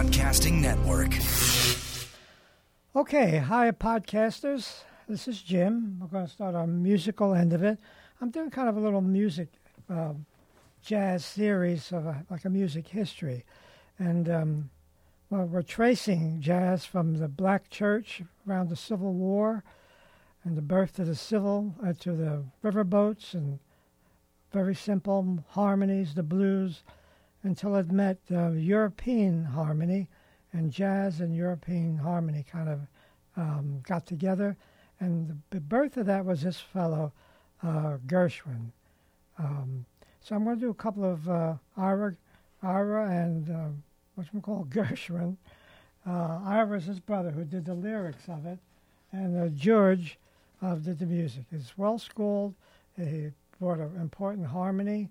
Broadcasting Network. Okay, hi, podcasters. This is Jim. We're going to start our musical end of it. I'm doing kind of a little music um, jazz series of a, like a music history. And um, well, we're tracing jazz from the black church around the Civil War and the birth of the civil uh, to the riverboats and very simple harmonies, the blues, until it met uh, European harmony, and jazz and European harmony kind of um, got together. And the birth of that was this fellow, uh, Gershwin. Um, so I'm going to do a couple of uh, Ira, Ira and uh, what's we call Gershwin. Uh, Ira is his brother who did the lyrics of it, and uh, George did the music. He's well schooled. He brought an important harmony,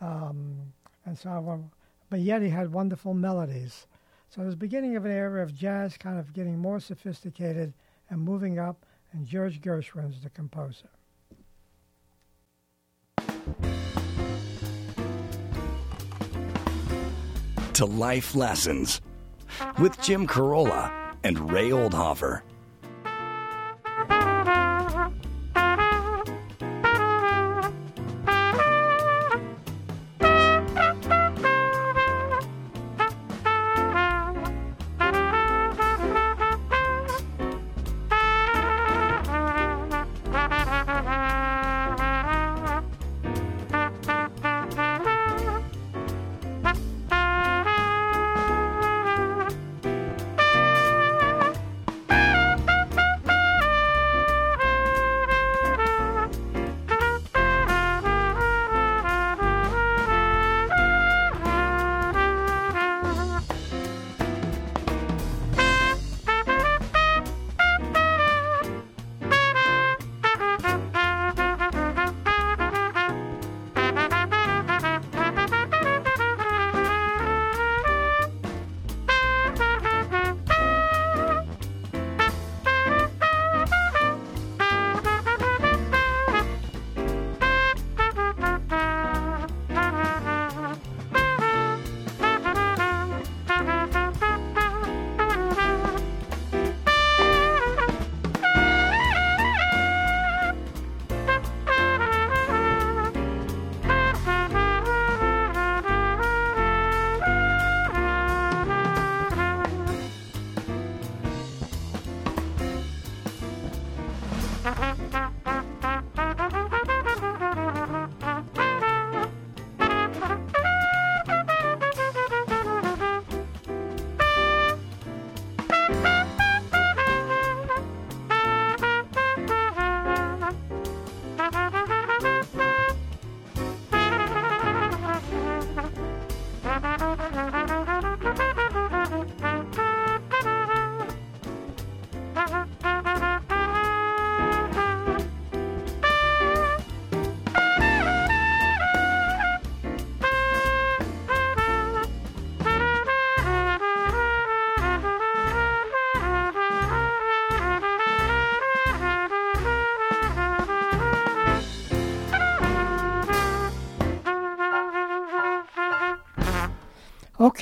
um, and so on. But yet he had wonderful melodies. So it was the beginning of an era of jazz kind of getting more sophisticated and moving up, and George Gershwin's the composer. To Life Lessons with Jim Carolla and Ray Oldhofer.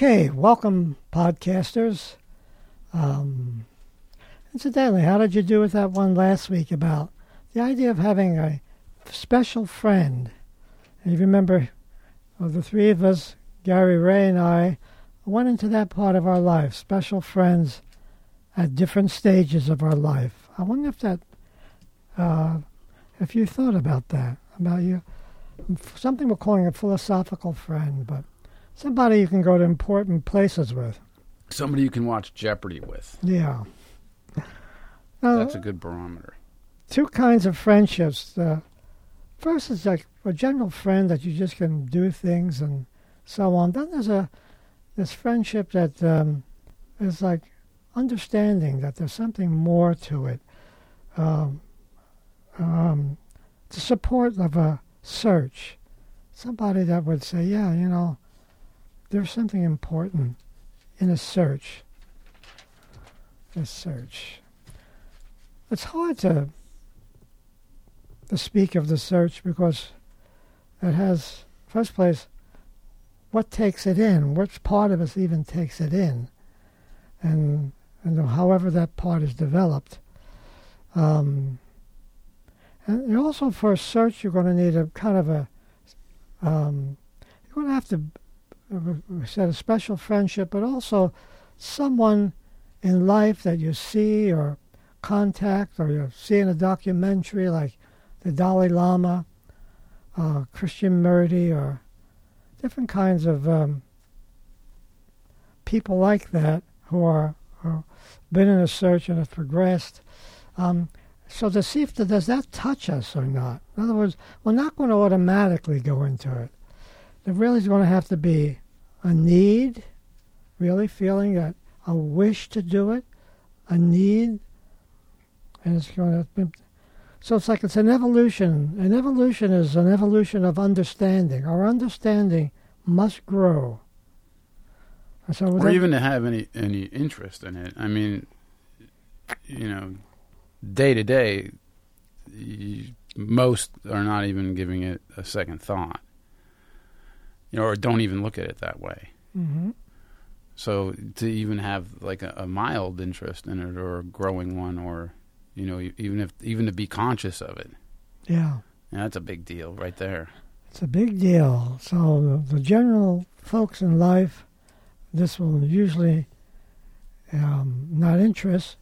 Okay, welcome, podcasters. Um, incidentally, how did you do with that one last week about the idea of having a special friend? And you remember, of the three of us, Gary, Ray, and I, went into that part of our life, special friends at different stages of our life. I wonder if that, uh, if you thought about that, about you, something we're calling a philosophical friend, but Somebody you can go to important places with. Somebody you can watch Jeopardy with. Yeah. That's a good barometer. Two kinds of friendships. Uh, first is like a general friend that you just can do things and so on. Then there's a this friendship that um, is like understanding that there's something more to it. Um, um, the support of a search. Somebody that would say, yeah, you know, there's something important in a search. A search. It's hard to to speak of the search because it has first place what takes it in, which part of us even takes it in. and and however that part is developed. Um, and also for a search, you're going to need a kind of a um, you're going to have to uh, said a special friendship, but also someone in life that you see or contact or you see in a documentary like the Dalai Lama, uh, Krishnamurti, or different kinds of um, people like that who are, who been in a search and have progressed. Um, so to see if the, does that touch us or not. In other words, we're not going to automatically go into it. There really is going to have to be a need, really feeling that a wish to do it, a need, and it's going to. Be, so it's like it's an evolution. An evolution is an evolution of understanding. Our understanding must grow. And so or even to have any any interest in it. I mean, you know, day to day, most are not even giving it a second thought, you know, or don't even look at it that way. Mm-hmm. So to even have like a, a, mild interest in it, or a growing one, or you know, even if even to be conscious of it, yeah, yeah that's a big deal right there. It's a big deal. So the, the general folks in life, this will usually um, not interest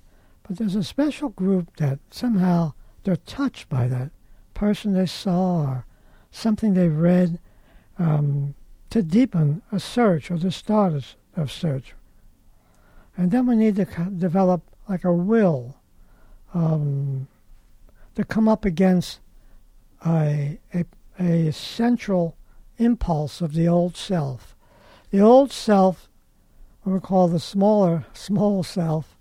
but there's a special group that somehow they're touched by that person they saw or something they read um, to deepen a search or the start of search. And then we need to develop like a will um, to come up against a, a, a central impulse of the old self. The old self, what we call the smaller, small self,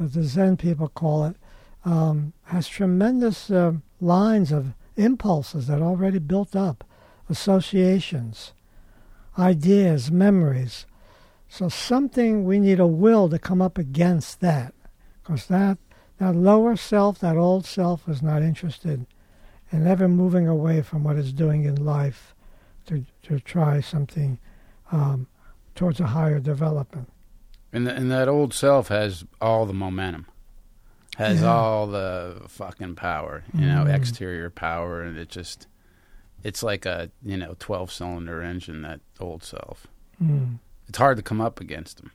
as the Zen people call it, um, has tremendous uh, lines of impulses that are already built up, associations, ideas, memories. So something we need a will to come up against that, because that that lower self, that old self, is not interested in ever moving away from what it's doing in life to to try something um, towards a higher development. And, the, and that old self has all the momentum, has yeah. all the fucking power, you know, mm. exterior power, and it just, it's like a you know twelve cylinder engine. That old self. Mm. It's hard to come up against them.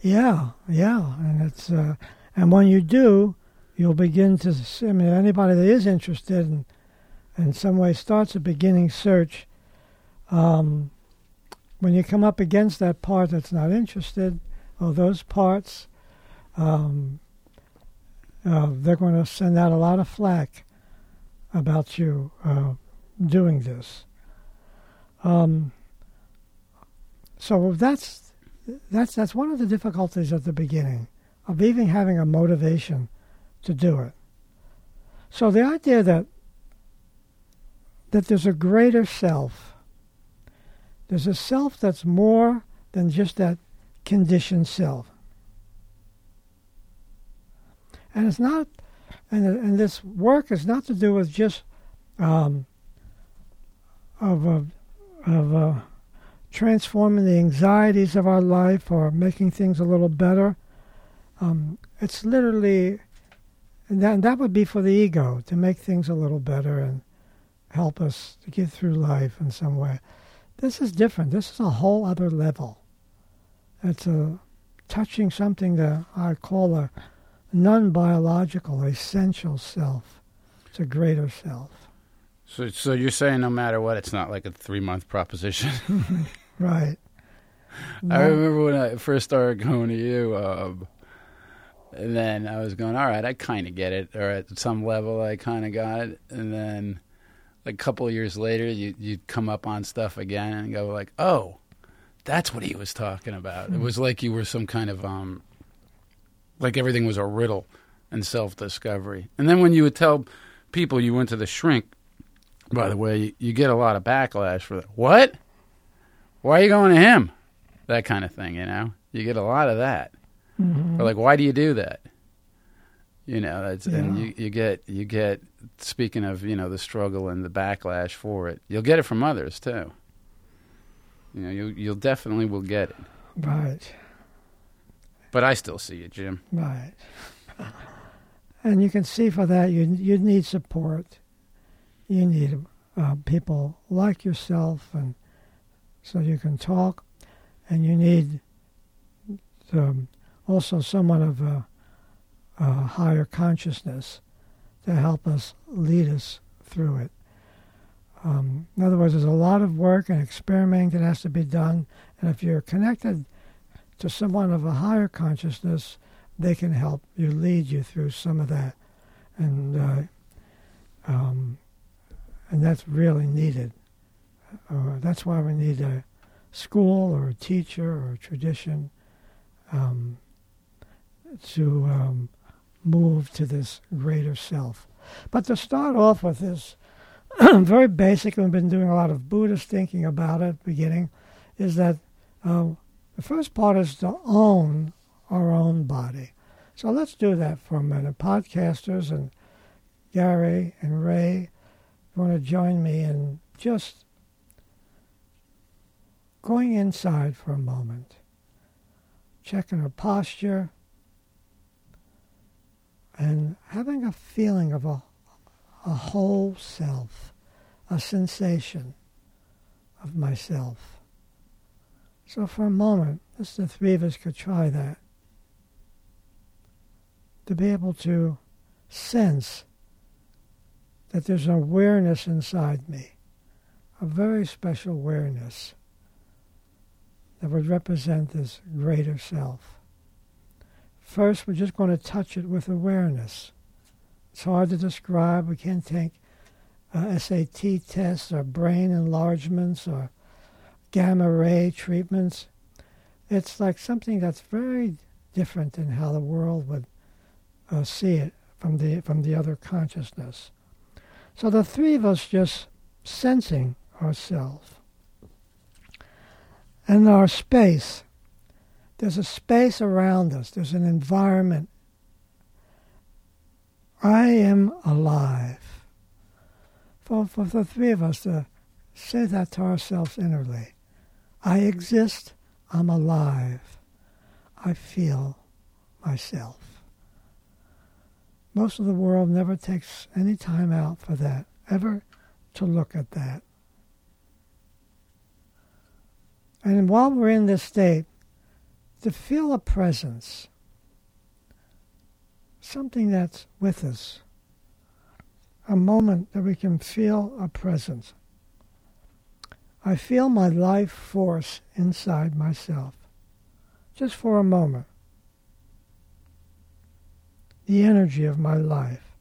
Yeah, yeah, and it's uh, and when you do, you'll begin to. I mean, anybody that is interested in, in some way starts a beginning search. Um, when you come up against that part that's not interested, of those parts, um, uh, they're going to send out a lot of flack about you uh, doing this. Um, so that's that's that's one of the difficulties at the beginning of even having a motivation to do it. So the idea that that there's a greater self, there's a self that's more than just that conditioned self. And it's not, and, and this work is not to do with just um, of, uh, of uh, transforming the anxieties of our life or making things a little better. Um, it's literally, and that, and that would be for the ego to make things a little better and help us to get through life in some way. This is different. This is a whole other level. It's a touching something that I call a non-biological, essential self. It's a greater self. So, so you're saying no matter what, it's not like a three-month proposition, right? No. I remember when I first started going to you, um, and then I was going, all right, I kind of get it, or at some level, I kind of got it, and then like a couple of years later, you you'd come up on stuff again and go like, oh that's what he was talking about. It was like you were some kind of um, like everything was a riddle and self discovery. And then when you would tell people you went to the shrink, by the way, you get a lot of backlash for that. What? Why are you going to him? That kind of thing, you know. You get a lot of that. Mm-hmm. Or like, why do you do that? You know, that's yeah. and you, you get you get speaking of you know the struggle and the backlash for it. You'll get it from others too. You know, you you'll definitely will get it. Right. But I still see you, Jim. Right. And you can see for that you you need support. You need uh, people like yourself, and so you can talk, and you need um, also someone of a, a higher consciousness to help us lead us through it. Um, in other words, there's a lot of work and experimenting that has to be done, and if you're connected to someone of a higher consciousness, they can help you lead you through some of that, and uh, um, and that's really needed. Uh, that's why we need a school or a teacher or a tradition um, to um, move to this greater self. But to start off with this very basic, we've been doing a lot of Buddhist thinking about it, beginning, is that uh, the first part is to own our own body. So let's do that for a minute. Podcasters and Gary and Ray want to join me in just going inside for a moment, checking our posture, and having a feeling of a, a whole self, a sensation of myself. So for a moment, just the three of us could try that. To be able to sense that there's an awareness inside me, a very special awareness that would represent this greater self. First, we're just going to touch it with awareness. It's hard to describe. We can't take uh, SAT tests or brain enlargements or gamma ray treatments. It's like something that's very different than how the world would uh, see it from the from the other consciousness. So the three of us just sensing ourselves and our space. There's a space around us. There's an environment. I am alive. For, for the three of us to say that to ourselves innerly. I exist, I'm alive, I feel myself. Most of the world never takes any time out for that, ever to look at that. And while we're in this state, to feel a presence, something that's with us, a moment that we can feel a presence. I feel my life force inside myself, just for a moment. The energy of my life.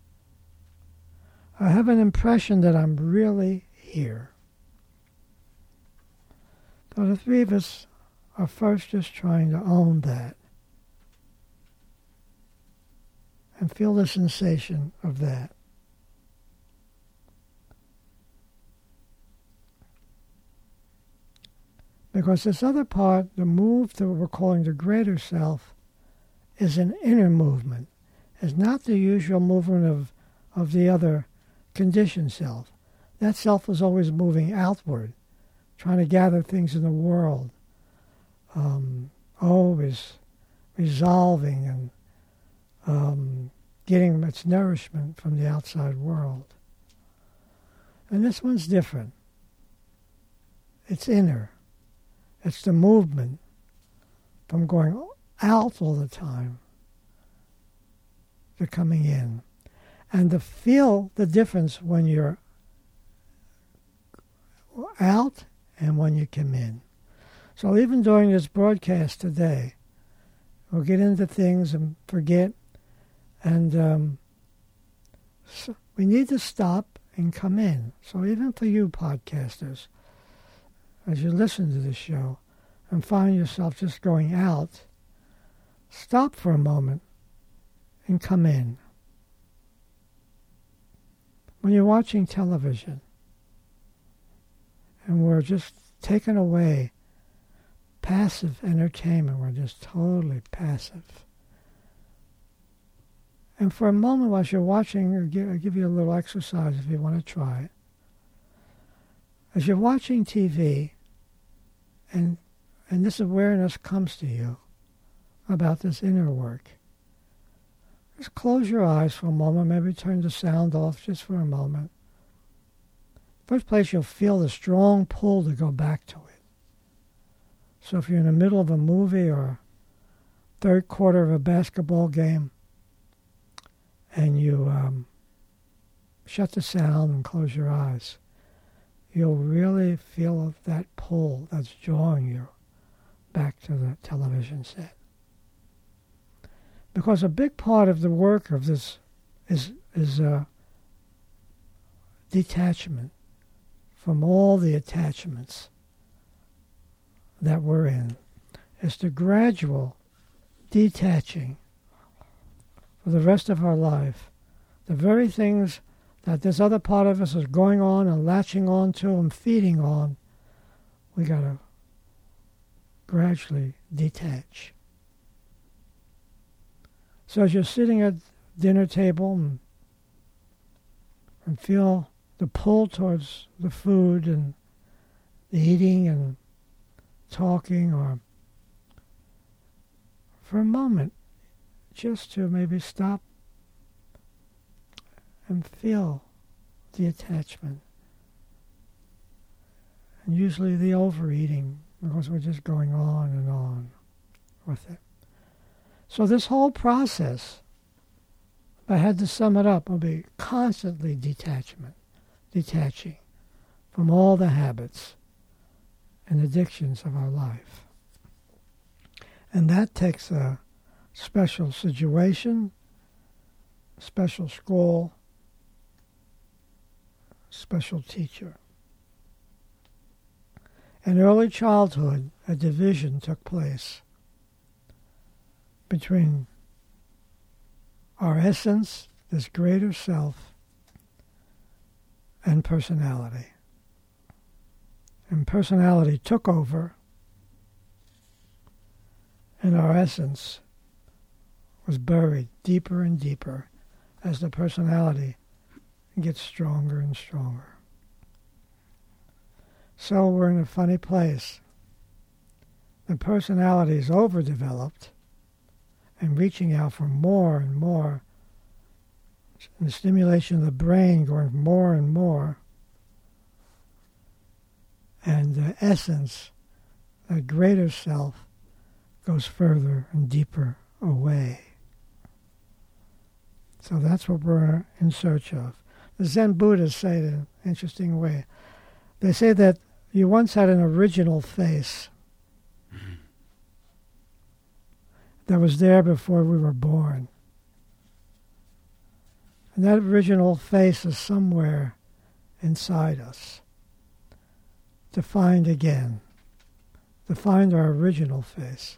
I have an impression that I'm really here. So the three of us are first just trying to own that and feel the sensation of that. Because this other part, the move that we're calling the greater self, is an inner movement. It's not the usual movement of, of the other conditioned self. That self is always moving outward, trying to gather things in the world, um, always resolving and um, getting its nourishment from the outside world. And this one's different. It's inner. It's the movement from going out all the time to coming in. And to feel the difference when you're out and when you come in. So even during this broadcast today, we'll get into things and forget. And um, so we need to stop and come in. So even for you podcasters, as you listen to this show and find yourself just going out, stop for a moment and come in. When you're watching television and we're just taken away, passive entertainment, we're just totally passive. And for a moment, while you're watching, I'll give, I'll give you a little exercise if you want to try it. As you're watching TV, and and this awareness comes to you, about this inner work. Just close your eyes for a moment, maybe turn the sound off just for a moment. First place, you'll feel the strong pull to go back to it. So if you're in the middle of a movie or third quarter of a basketball game and you um, shut the sound and close your eyes, you'll really feel that pull that's drawing you back to the television set. Because a big part of the work of this is is uh, detachment from all the attachments that we're in. It's the gradual detaching for the rest of our life. The very things that this other part of us is going on and latching on to and feeding on, we got to gradually detach. So as you're sitting at dinner table and, and feel the pull towards the food and the eating and talking or for a moment just to maybe stop and feel the attachment. And usually the overeating, because we're just going on and on with it. So this whole process, if I had to sum it up, will be constantly detachment, detaching from all the habits and addictions of our life. And that takes a special situation, special school, special teacher. In early childhood, a division took place between our essence, this greater self, and personality. And personality took over, and our essence was buried deeper and deeper as the personality gets stronger and stronger. So we're in a funny place. The personality is overdeveloped and reaching out for more and more. And the stimulation of the brain going more and more. And the essence, the greater self, goes further and deeper away. So that's what we're in search of. The Zen Buddhists say it in an interesting way. They say that you once had an original face mm-hmm. That was there before we were born. And that original face is somewhere inside us to find again, to find our original face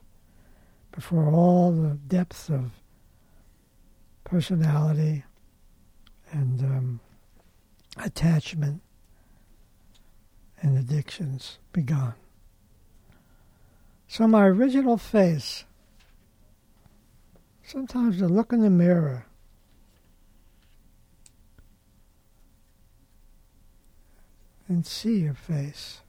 before all the depths of personality and um, attachment and addictions begun. So, my original face, sometimes to look in the mirror and see your face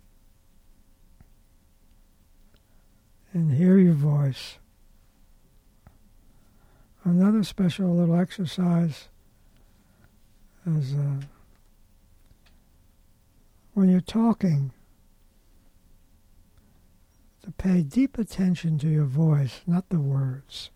and hear your voice. Another special little exercise is uh, when you're talking, to pay deep attention to your voice, not the words.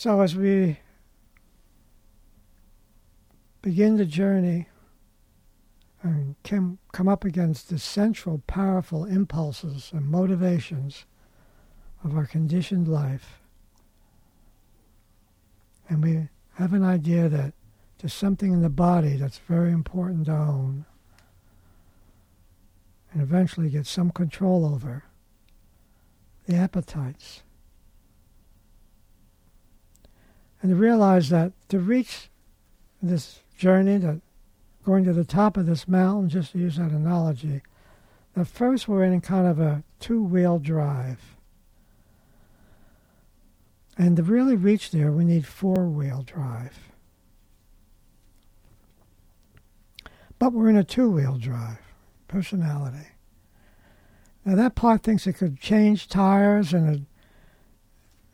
So, as we begin the journey and can come up against the central powerful impulses and motivations of our conditioned life, and we have an idea that there's something in the body that's very important to own and eventually get some control over the appetites and to realize that to reach this journey, that going to the top of this mountain, just to use that analogy, that first we're in kind of a two-wheel drive. And to really reach there, we need four wheel drive. But we're in a two wheel drive personality. Now, that part thinks it could change tires and it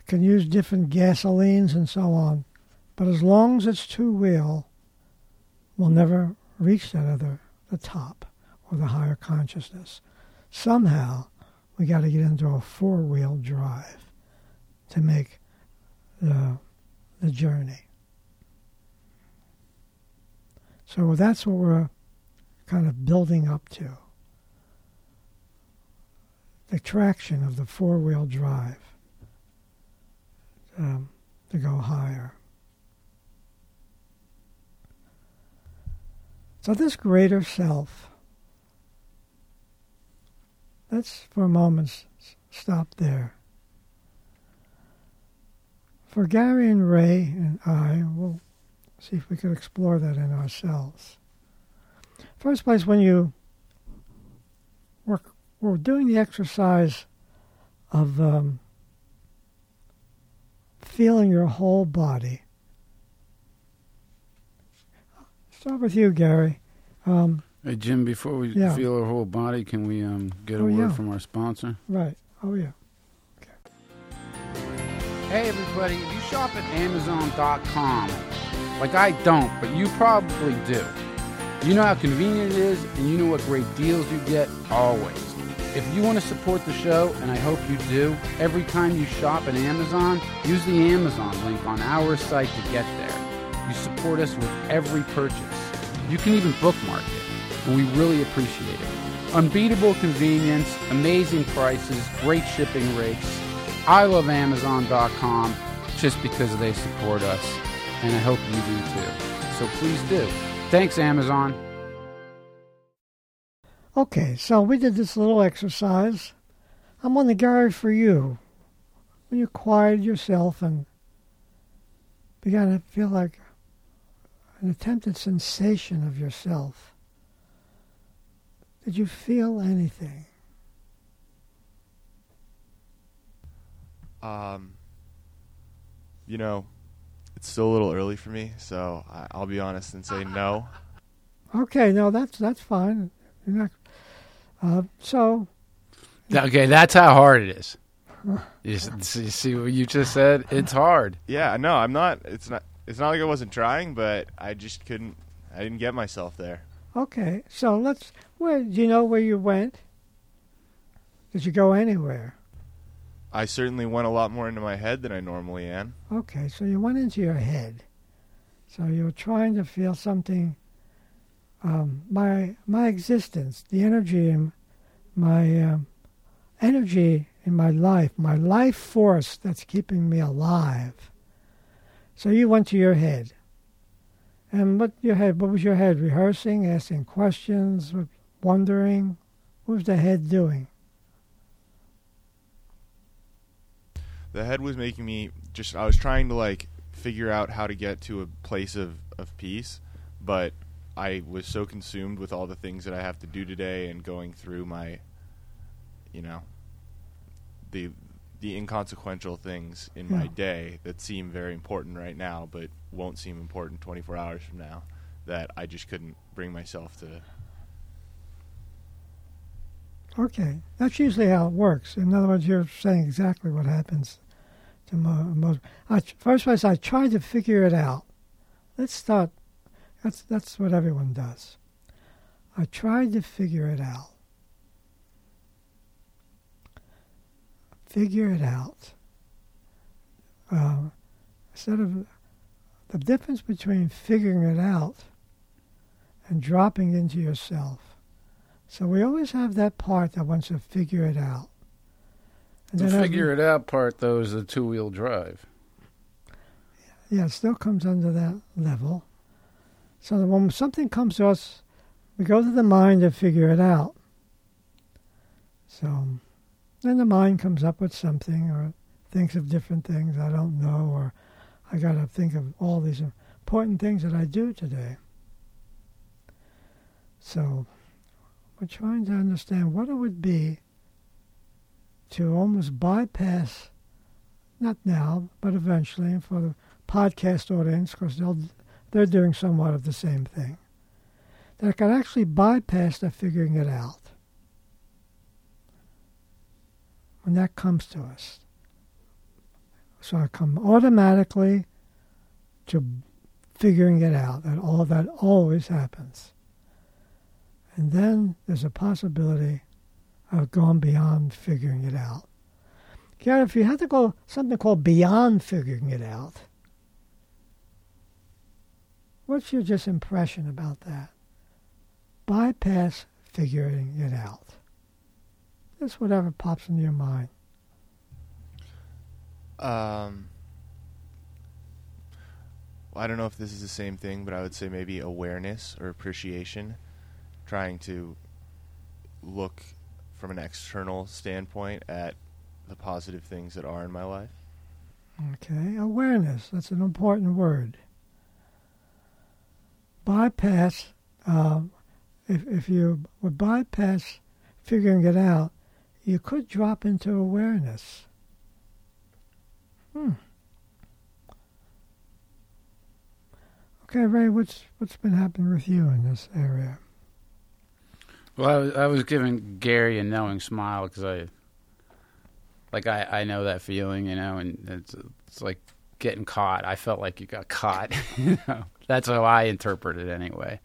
can use different gasolines and so on. But as long as it's two wheel, we'll never reach that other, the top or the higher consciousness. Somehow, we got to get into a four wheel drive to make the, the journey. So that's what we're kind of building up to the traction of the four wheel drive um, to go higher. So, this greater self, let's for a moment stop there. For Gary and Ray and I, we'll see if we could explore that in ourselves. First place, when you were, were doing the exercise of um, feeling your whole body. Start with you, Gary. Um, hey, Jim, before we yeah. feel our whole body, can we um, get a oh, word yeah. from our sponsor? Right. Oh, yeah. Hey everybody, if you shop at Amazon.com, like I don't, but you probably do, you know how convenient it is and you know what great deals you get always. If you want to support the show, and I hope you do, every time you shop at Amazon, use the Amazon link on our site to get there. You support us with every purchase. You can even bookmark it, and we really appreciate it. Unbeatable convenience, amazing prices, great shipping rates. I love Amazon.com just because they support us, and I hope you do too. So please do. Thanks, Amazon. Okay, so we did this little exercise. I'm on the Gary for you. When you quieted yourself and began to feel like an attempted sensation of yourself, did you feel anything? Um, you know, it's still a little early for me, so I, I'll be honest and say no. Okay, no, that's that's fine. You're not, uh, so Okay, that's how hard it is. You, you see what you just said? It's hard. Yeah, no, I'm not. It's not. It's not like I wasn't trying, but I just couldn't. I didn't get myself there. okay, so let's. Where do you know where you went? Did you go anywhere? I certainly went a lot more into my head than I normally am. Okay, so you went into your head. So you were trying to feel something. Um, my my existence, the energy in my um, energy in my life, my life force that's keeping me alive. So you went to your head. And what your head? What was your head rehearsing, asking questions, wondering? What was the head doing? The head was making me just. I was trying to like figure out how to get to a place of of peace, but I was so consumed with all the things that I have to do today and going through my, you know, the the inconsequential things in my Yeah. day that seem very important right now, but won't seem important 24 hours from now. That I just couldn't bring myself to. Okay, that's usually how it works. In other words, you're saying exactly what happens to mo- most. I, first place, I tried to figure it out. Let's start. That's that's what everyone does. I tried to figure it out. Figure it out. Uh, instead of the difference between figuring it out and dropping into yourself. So we always have that part that wants to figure it out. And The figure it out part, though, is a two wheel drive. Yeah, it still comes under that level. So that when something comes to us, we go to the mind to figure it out. So then the mind comes up with something or thinks of different things I don't know, or I got to think of all these important things that I do today. So we're trying to understand what it would be to almost bypass not now, but eventually, for the podcast audience, because they'll they're doing somewhat of the same thing. That I can actually bypass the figuring it out when that comes to us. So I come automatically to figuring it out, and all that always happens. And then there's a possibility of going beyond figuring it out. Gary, if you had to go something called beyond figuring it out, what's your just impression about that? Bypass figuring it out. Just whatever pops into your mind. Um, I don't know if this is the same thing, but I would say maybe awareness or appreciation, trying to look from an external standpoint at the positive things that are in my life. Okay, awareness. That's an important word. Bypass. Uh, if if you would bypass figuring it out, you could drop into awareness. Hmm. Okay, Ray, what's what's been happening with you in this area? Well, I was, I was giving Gary a knowing smile because I, like, I, I know that feeling, you know, and it's it's like getting caught. I felt like you got caught. you know, that's how I interpret it anyway.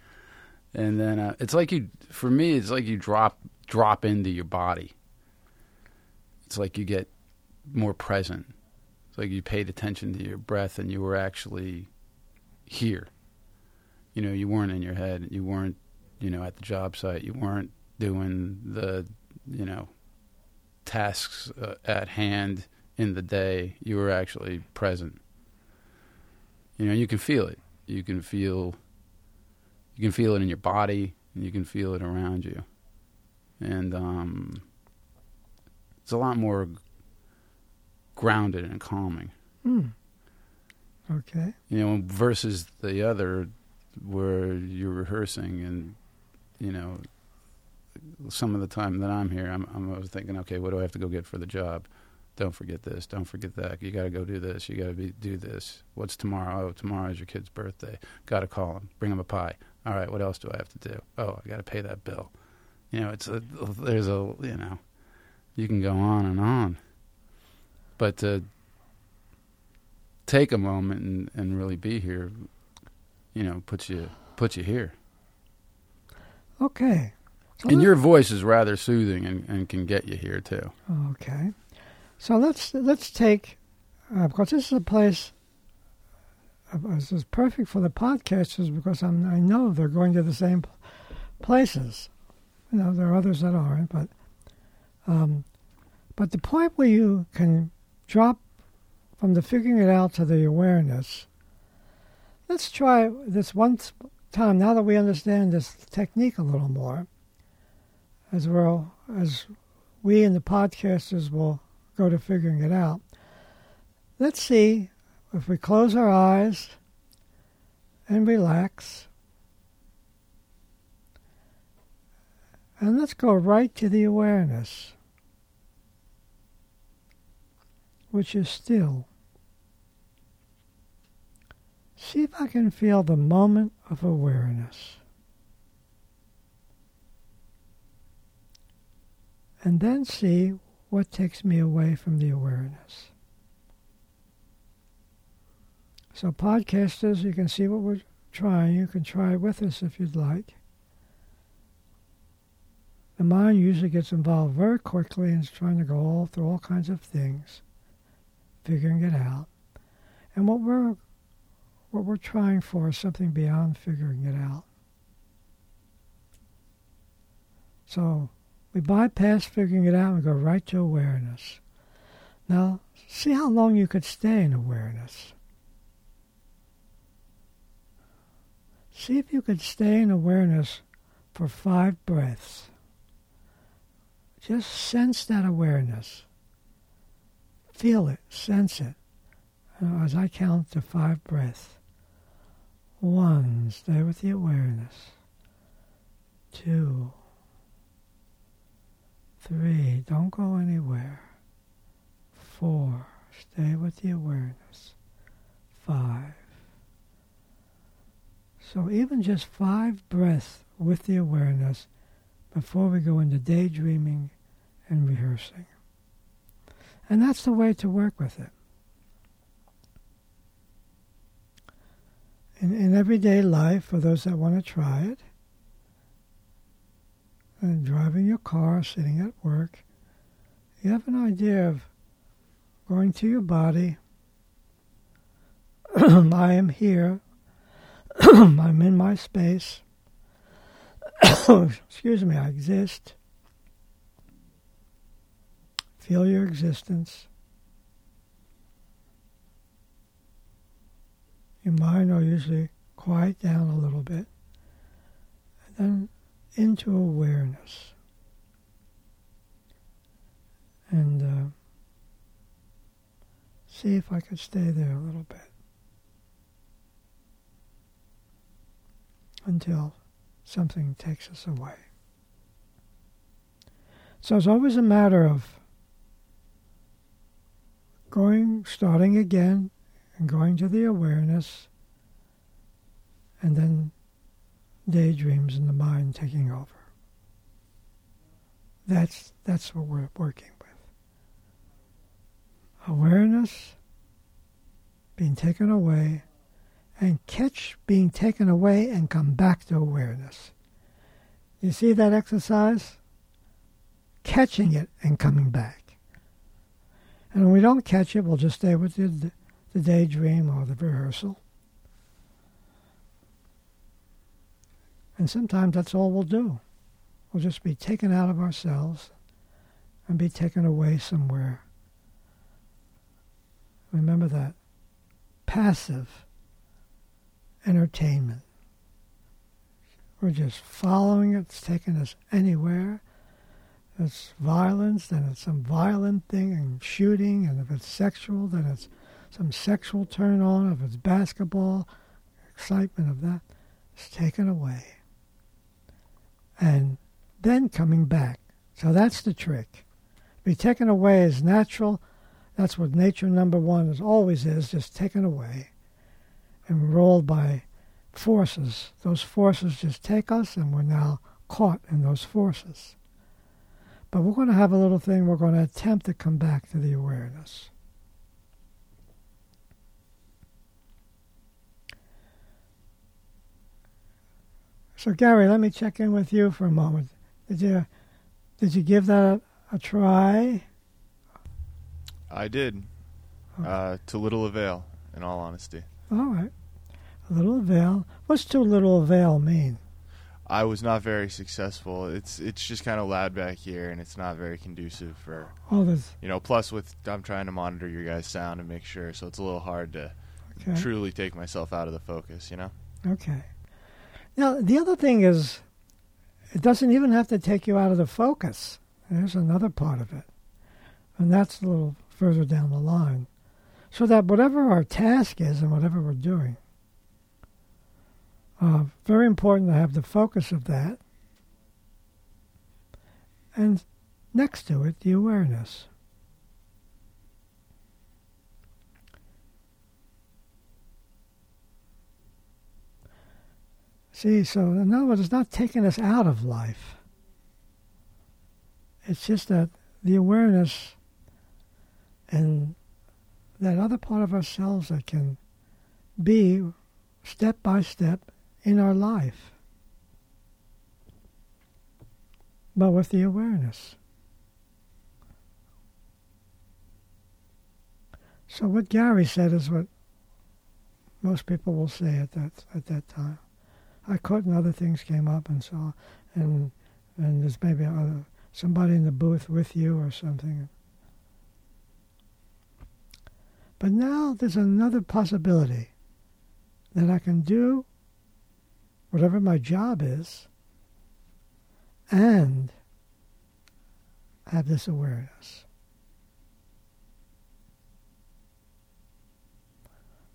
And then uh, it's like you, for me, it's like you drop drop into your body. It's like you get more present. It's like you paid attention to your breath and you were actually here. You know, you weren't in your head. You weren't you know, at the job site. You weren't doing the, you know, tasks uh, at hand in the day. You were actually present. You know, you can feel it. You can feel. You can feel it in your body, and you can feel it around you, and um, it's a lot more grounded and calming. Hmm. Okay. You know, versus the other where you're rehearsing and you know, some of the time that I'm here, I'm, I'm always thinking, okay, what do I have to go get for the job? Don't forget this. Don't forget that. You got to go do this. You got to do this. What's tomorrow? Oh, tomorrow is your kid's birthday. Got to call him. Bring him a pie. All right. What else do I have to do? Oh, I got to pay that bill. You know, it's a there's a you know, you can go on and on, but to take a moment and, and really be here, you know, puts you puts you here. Okay. And your voice is rather soothing and, and can get you here too. Okay. So let's let's take uh, because this is a place. Uh, this is perfect for the podcasters because I'm, I know they're going to the same places. You know, there are others that aren't, but um, but the point where you can drop from the figuring it out to the awareness. Let's try this once time now that we understand this technique a little more, as well as we and the podcasters will go to figuring it out, let's see if we close our eyes and relax. And let's go right to the awareness, which is still. See if I can feel the moment of awareness. And then see what takes me away from the awareness. So, podcasters, you can see what we're trying. You can try with us if you'd like. The mind usually gets involved very quickly and is trying to go all through all kinds of things, figuring it out. And what we're what we're trying for is something beyond figuring it out. So we bypass figuring it out and go right to awareness. Now, see how long you could stay in awareness. See if you could stay in awareness for five breaths. Just sense that awareness. Feel it, sense it. Uh, as I count to five breaths. One, stay with the awareness. Two, three, don't go anywhere. Four, Stay with the awareness. Five. So even just five breaths with the awareness before we go into daydreaming and rehearsing. And that's the way to work with it. In, in everyday life, for those that want to try it, and driving your car, sitting at work, you have an idea of going to your body. I am here. I'm in my space. Excuse me, I exist. Feel your existence. Your mind will usually quiet down a little bit. And then into awareness. And uh, see if I could stay there a little bit until something takes us away. So it's always a matter of going, starting again, and going to the awareness, and then daydreams in the mind taking over. That's that's what we're working with. Awareness being taken away and catch being taken away and come back to awareness. You see that exercise? Catching it and coming back. And when we don't catch it, we'll just stay with the, the daydream or the rehearsal. And sometimes that's all we'll do. We'll just be taken out of ourselves and be taken away somewhere. Remember that. Passive entertainment. We're just following it. It's taking us anywhere. It's violence, then it's some violent thing and shooting, and if it's sexual, then it's some sexual turn on. If it's basketball, excitement of that, it's taken away and then coming back. So that's the trick. Be taken away is natural. That's what nature number one is always is, just taken away and rolled by forces. Those forces just take us and we're now caught in those forces. But we're going to have a little thing, we're going to attempt to come back to the awareness. So Gary, let me check in with you for a moment. Did you did you give that a, a try? I did. Okay. Uh, to little avail, in all honesty. All right. A little avail. What's to little avail mean? I was not very successful. It's it's just kind of loud back here, and it's not very conducive for. All this. You know, plus with I'm trying to monitor your guys' sound and make sure, so it's a little hard to okay. truly take myself out of the focus. You know. Okay. Now, the other thing is, it doesn't even have to take you out of the focus. There's another part of it. And that's a little further down the line. So that whatever our task is and whatever we're doing, uh, very important to have the focus of that. And next to it, the awareness. See, so in other words, it's not taking us out of life. It's just that the awareness and that other part of ourselves that can be step by step in our life. But with the awareness. So what Gary said is what most people will say at that at that time. I could, and other things came up, and so and and there's maybe other, somebody in the booth with you or something. But now there's another possibility that I can do whatever my job is and have this awareness.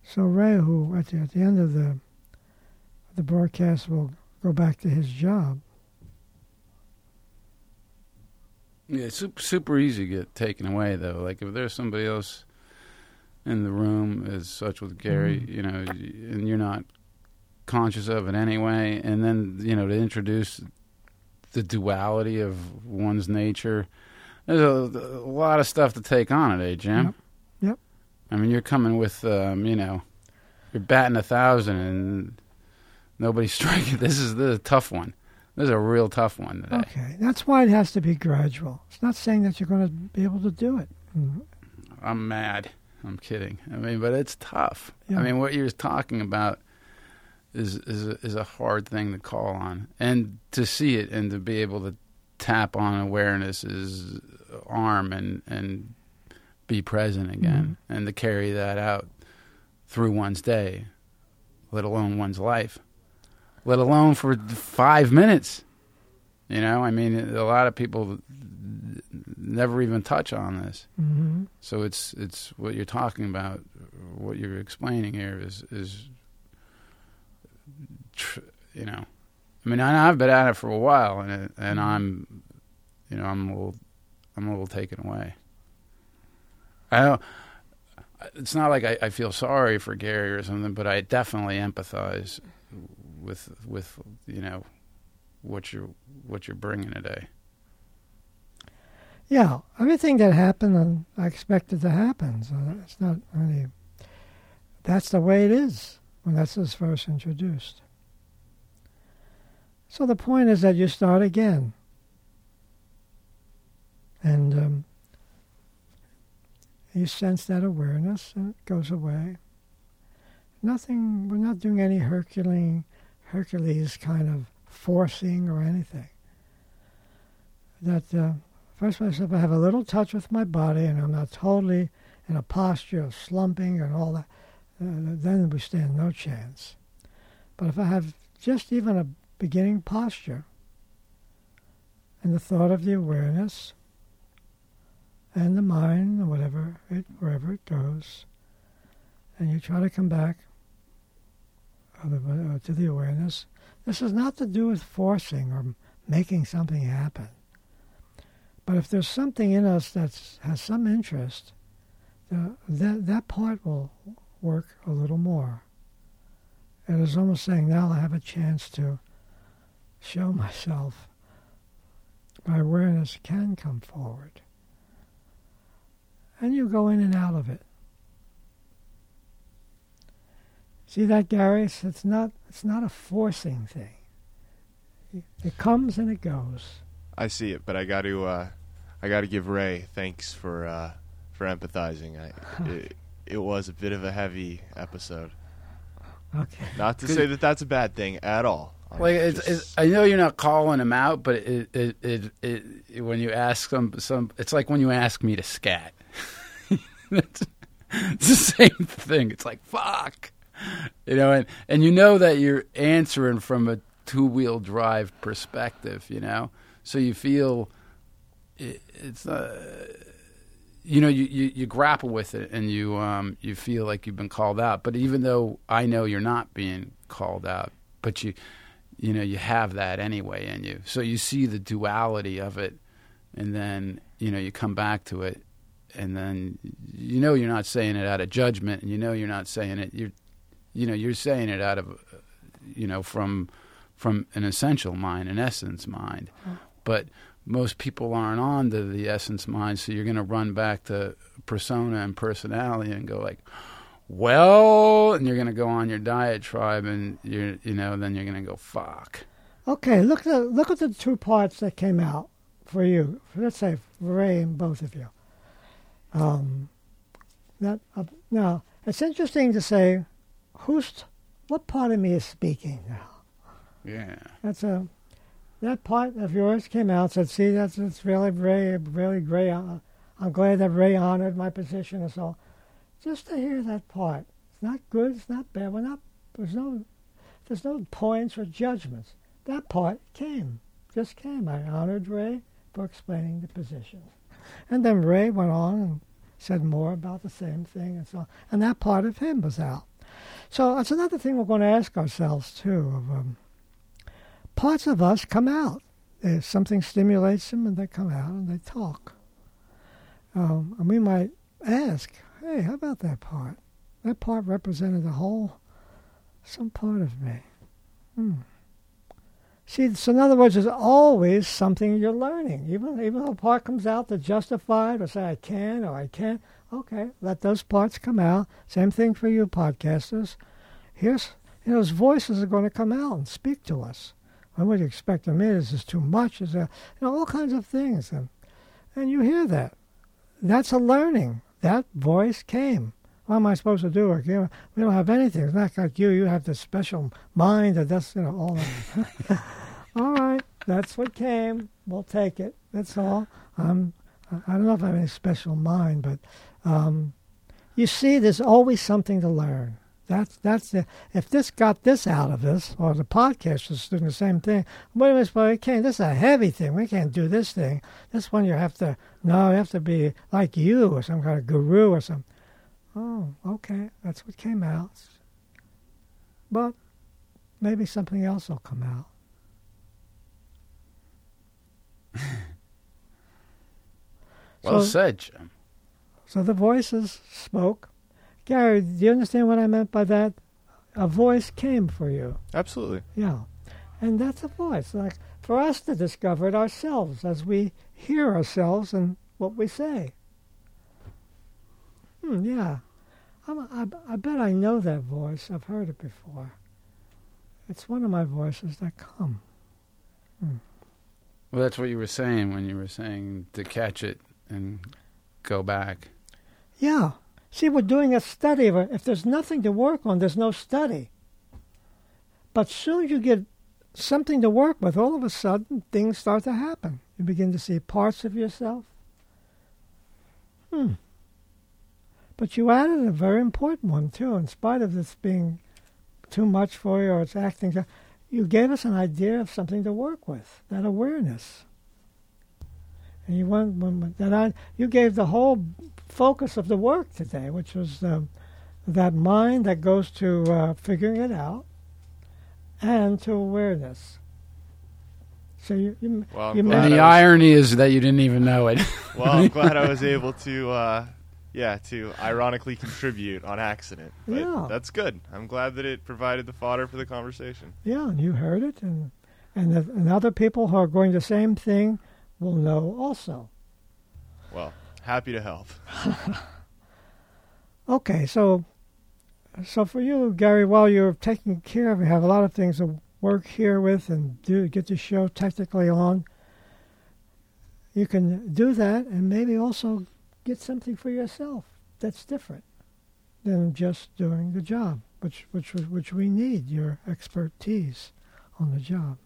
So who at the, at the end of the the broadcast will go back to his job. Yeah, it's super, easy to get taken away though. Like if there's somebody else in the room as such with Gary, Mhm. you know, and you're not conscious of it anyway. And then, you know, to introduce the duality of one's nature, there's a, a lot of stuff to take on today, Jim. Yep. Yep. I mean, you're coming with, um, you know, you're batting a thousand and nobody's striking. This is, this is a tough one. This is a real tough one today. Okay, that's why it has to be gradual. It's not saying that you're going to be able to do it. Mm, I'm mad. I'm kidding. I mean, but it's tough. Yeah. I mean, what you're talking about is is a, is a hard thing to call on, and to see it and to be able to tap on awareness's arm and and be present again, and to carry that out through one's day, let alone one's life, let alone for five minutes. You know, I mean, a lot of people never even touch on this. mhm. So it's it's what you're talking about, what you're explaining here is is, tr- you know, I mean I, I've been at it for a while and it, and I'm, you know, I'm a little I'm a little taken away. I don't. It's not like I, I feel sorry for Gary or something, but I definitely empathize with with you know what you're what you're bringing today. Yeah, everything that happened, um, I expected to happen. So it's not really. That's the way it is when that's was first introduced. So the point is that you start again, and um, you sense that awareness, and it goes away. Nothing. We're not doing any Herculean, Hercules kind of forcing or anything. That. Uh, First myself, I have a little touch with my body, and I'm not totally in a posture of slumping and all that. Uh, then we stand no chance. But if I have just even a beginning posture, and the thought of the awareness, and the mind, whatever it wherever it goes, and you try to come back the- uh, to the awareness. This is not to do with forcing or making something happen. But if there's something in us that has some interest, uh, that that part will work a little more. It is almost saying, now I have a chance to show myself. My awareness can come forward. And you go in and out of it. See that, Gary? It's it's not, it's not a forcing thing. It comes and it goes. I see it, but I got to uh, I got to give Ray thanks for uh, for empathizing. I, it, it was a bit of a heavy episode. Okay. Not to say that that's a bad thing at all. I'm Like it's, just- it's, I know you're not calling him out, but it, it, it, it, it when you ask some some, it's like when you ask me to scat. it's, it's the same thing. It's like fuck, you know, and and you know that you're answering from a two wheel drive perspective, you know, so you feel it, it's uh, you know you, you, you grapple with it and you um you feel like you've been called out. But even though i know you're not being called out but you you know you have that anyway in you. So you see the duality of it and then you know you come back to it and then you know you're not saying it out of judgment and you know you're not saying it. You're you know you're saying it out of you know from from an essential mind an essence mind but most people aren't on to the essence mind, so you're going to run back to persona and personality and go like, well, and you're going to go on your diatribe, and you're, you know, then you're going to go fuck. Okay, look at the, look at the two parts that came out for you. Let's say for Ray and both of you. Um, that uh, now it's interesting to say who's what part of me is speaking now. Yeah, That's a that part of yours came out. And said, see, that's it's really Ray, really great. I'm glad that Ray honored my position and so. Just to hear that part, it's not good. It's not bad. We're not. There's no. There's no points or judgments. That part came, just came. I honored Ray for explaining the position, and then Ray went on and said more about the same thing and so. on. And that part of him was out. So that's another thing we're going to ask ourselves too. Of, um, parts of us come out. If something stimulates them, and they come out and they talk. Um, and we might ask, hey, how about that part? That part represented the whole, some part of me. Hmm. See, so in other words, there's always something you're learning. Even even though a part comes out to justify it or say I can or I can't, okay, let those parts come out. Same thing for you podcasters. Here's you know, those voices are going to come out and speak to us. I would expect them is is too much, is a, you know all kinds of things, and and you hear that. That's a learning. That voice came. What am I supposed to do? We don't have anything. It's not like you. You have this special mind that does, you know, all that. all right, that's what came. We'll take it. That's all. Um, I don't know if I have any special mind, but um, you see, there's always something to learn. That's that's the, if this got this out of us, or the podcast is doing the same thing. Wait a minute, but we can't. This is a heavy thing. We can't do this thing. This one you have to. No, you have to be like you or some kind of guru or something. Oh, okay, that's what came out. But maybe something else will come out. well so, said, Jim. So the voices spoke. Gary, do you understand what I meant by that? A voice came for you. Absolutely. Yeah. And that's a voice. Like for us to discover it ourselves as we hear ourselves and what we say. Hmm, yeah. I'm, I, I bet I know that voice. I've heard it before. It's one of my voices that come. Hmm. Well, that's what you were saying when you were saying to catch it and go back. Yeah. See, we're doing a study. If there's nothing to work on, there's no study. But soon as you get something to work with, all of a sudden things start to happen. You begin to see parts of yourself. Hmm. But you added a very important one, too, in spite of this being too much for you or it's acting. You gave us an idea of something to work with, that awareness. And you went, that I, you gave the whole focus of the work today, which was um, that mind that goes to uh, figuring it out and to awareness. So you, you, well, you and the irony is that you didn't even know it. well, I'm glad I was able to, uh, yeah, to ironically contribute on accident. But yeah, that's good. I'm glad that it provided the fodder for the conversation. Yeah, and you heard it, and and, the, and other people who are going the same thing will know also. Well, happy to help. okay, so so for you, Gary, while you're taking care of, you have a lot of things to work here with and do get the show technically on. You can do that and maybe also get something for yourself that's different than just doing the job, which which which we need your expertise on the job.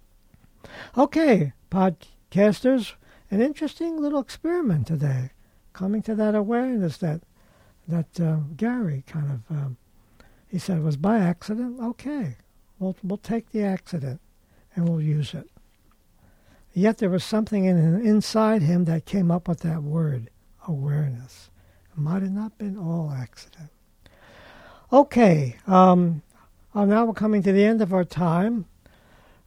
Okay, podcasters, an interesting little experiment today, coming to that awareness that that uh, Gary kind of um, he said was by accident. Okay, we'll we'll take the accident and we'll use it. Yet there was something in inside him that came up with that word, awareness. It might have not been all accident. Okay, um, uh, now we're coming to the end of our time.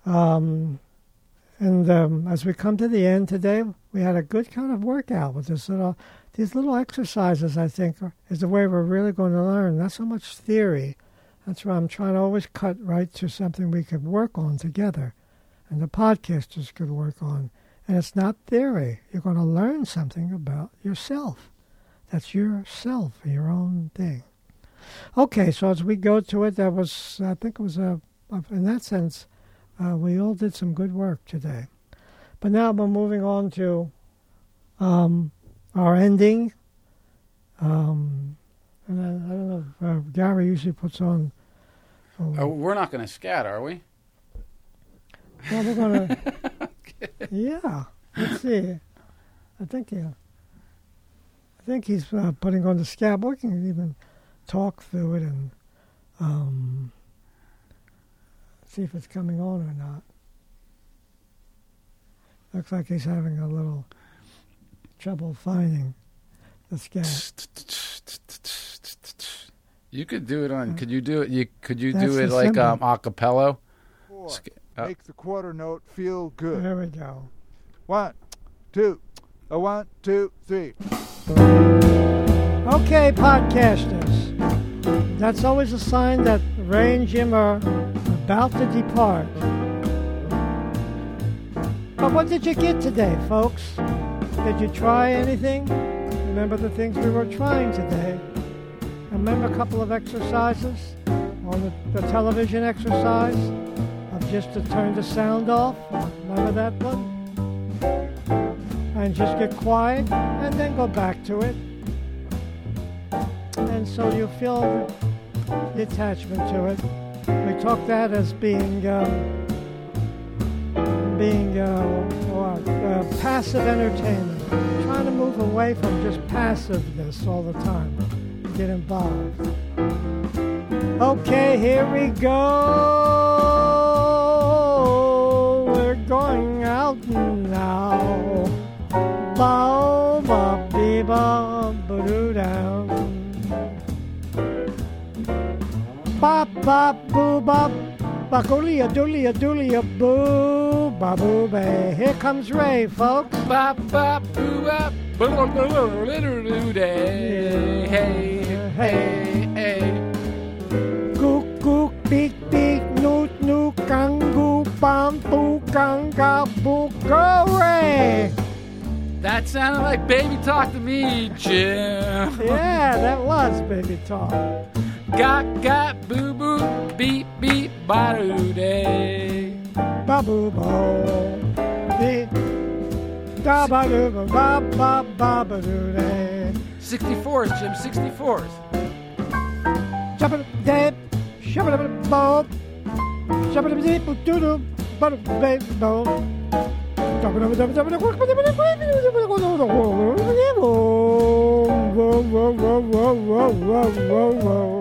Um, and um, as we come to the end today, we had a good kind of workout with this little, these little exercises. I think is the way we're really going to learn. Not so much theory. That's why I'm trying to always cut right to something we could work on together, and the podcasters could work on. And it's not theory. You're going to learn something about yourself. That's yourself, your own thing. Okay, so as we go to it, that was I think it was a in that sense uh, we all did some good work today. But now we're moving on to um, our ending. Um, and I, I, don't know if uh, Gary usually puts on. Oh, we're not going to scat, are we? Well, we're going to. yeah. Let's see. I think yeah. I think he's uh, putting on the scat. We can even talk through it and um, see if it's coming on or not. Looks like he's having a little trouble finding the scat. You could do it on. Could you do it? You could you do it like um, acapella? Four. Uh, Make the quarter note feel good. There we go. One, two, a one, two, three. Okay, podcasters. That's always a sign that Ray and Jim are about to depart. But what did you get today, folks? Did you try anything? Remember the things we were trying today? Remember a couple of exercises? On the, the television exercise of just to turn the sound off? Remember that one? And just get quiet and then go back to it. And so you feel the attachment to it. We talk that as being um, being uh, uh, passive entertainment, trying to move away from just passiveness all the time, get involved. Okay, here we go. We're going out now. Bow, ba, bee, ba, ba, down. Bop, bop, boo, bop. Bacolia, doolia, doolia, boo, ba, boo, bay. Here comes Ray, folks. Bop, bop, boo, bop. Boo-boo-litter do day. Hey, hey, hey. Gook, gook, beak, beak, noot, noot, gangu, bam, boo, ganga, boo, go, Ray. That sounded like baby talk to me, Jim. Yeah, that was baby talk. Got, got, boo, boo, beep, beep, ba day. Babu bo. Beep. Da ba do ba ba ba ba ba do day. 64s, Jim, 64s. Shabba dip. Shabba da bo. Shabba da dip do do. Ba do ba bo. Dabba dabba dabba dabba dabba dabba dabba dabba Whoa, whoa, whoa, whoa, whoa, whoa, whoa,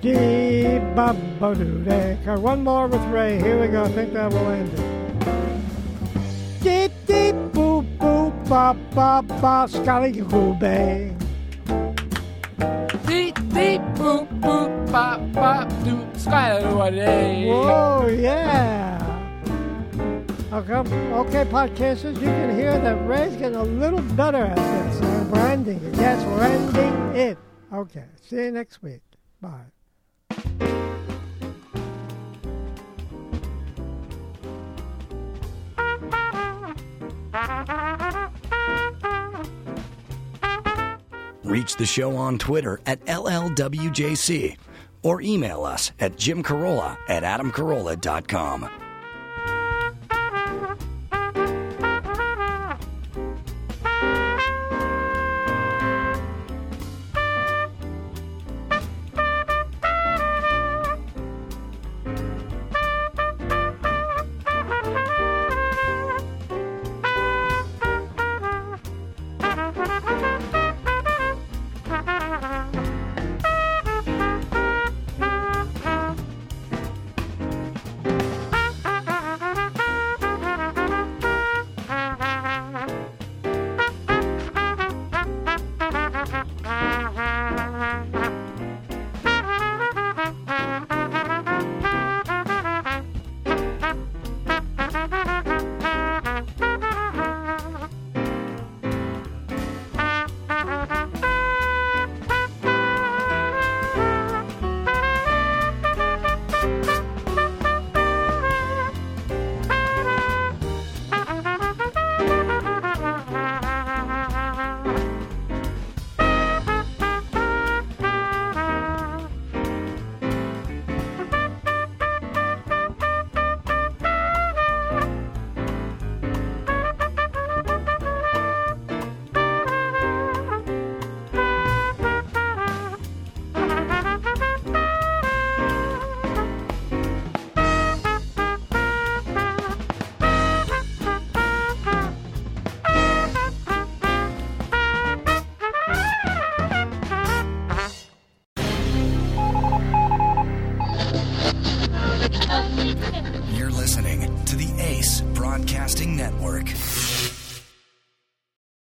Dee ba ba do day. Got one more with Ray. Here we go. I think that will end it. Deep, deep, boop, boop, ba, ba, ba, scally, goo, bay. Deep, deep, boop, boop, bop, bop, do, sky, day. Whoa, yeah. Okay, okay, podcasters, you can hear that Ray's getting a little better at this. And we're ending it. Yes, we're ending it. Okay, see you next week. Bye. Reach the show on Twitter at LLWJC or email us at jimcarolla at adamcarolla.com.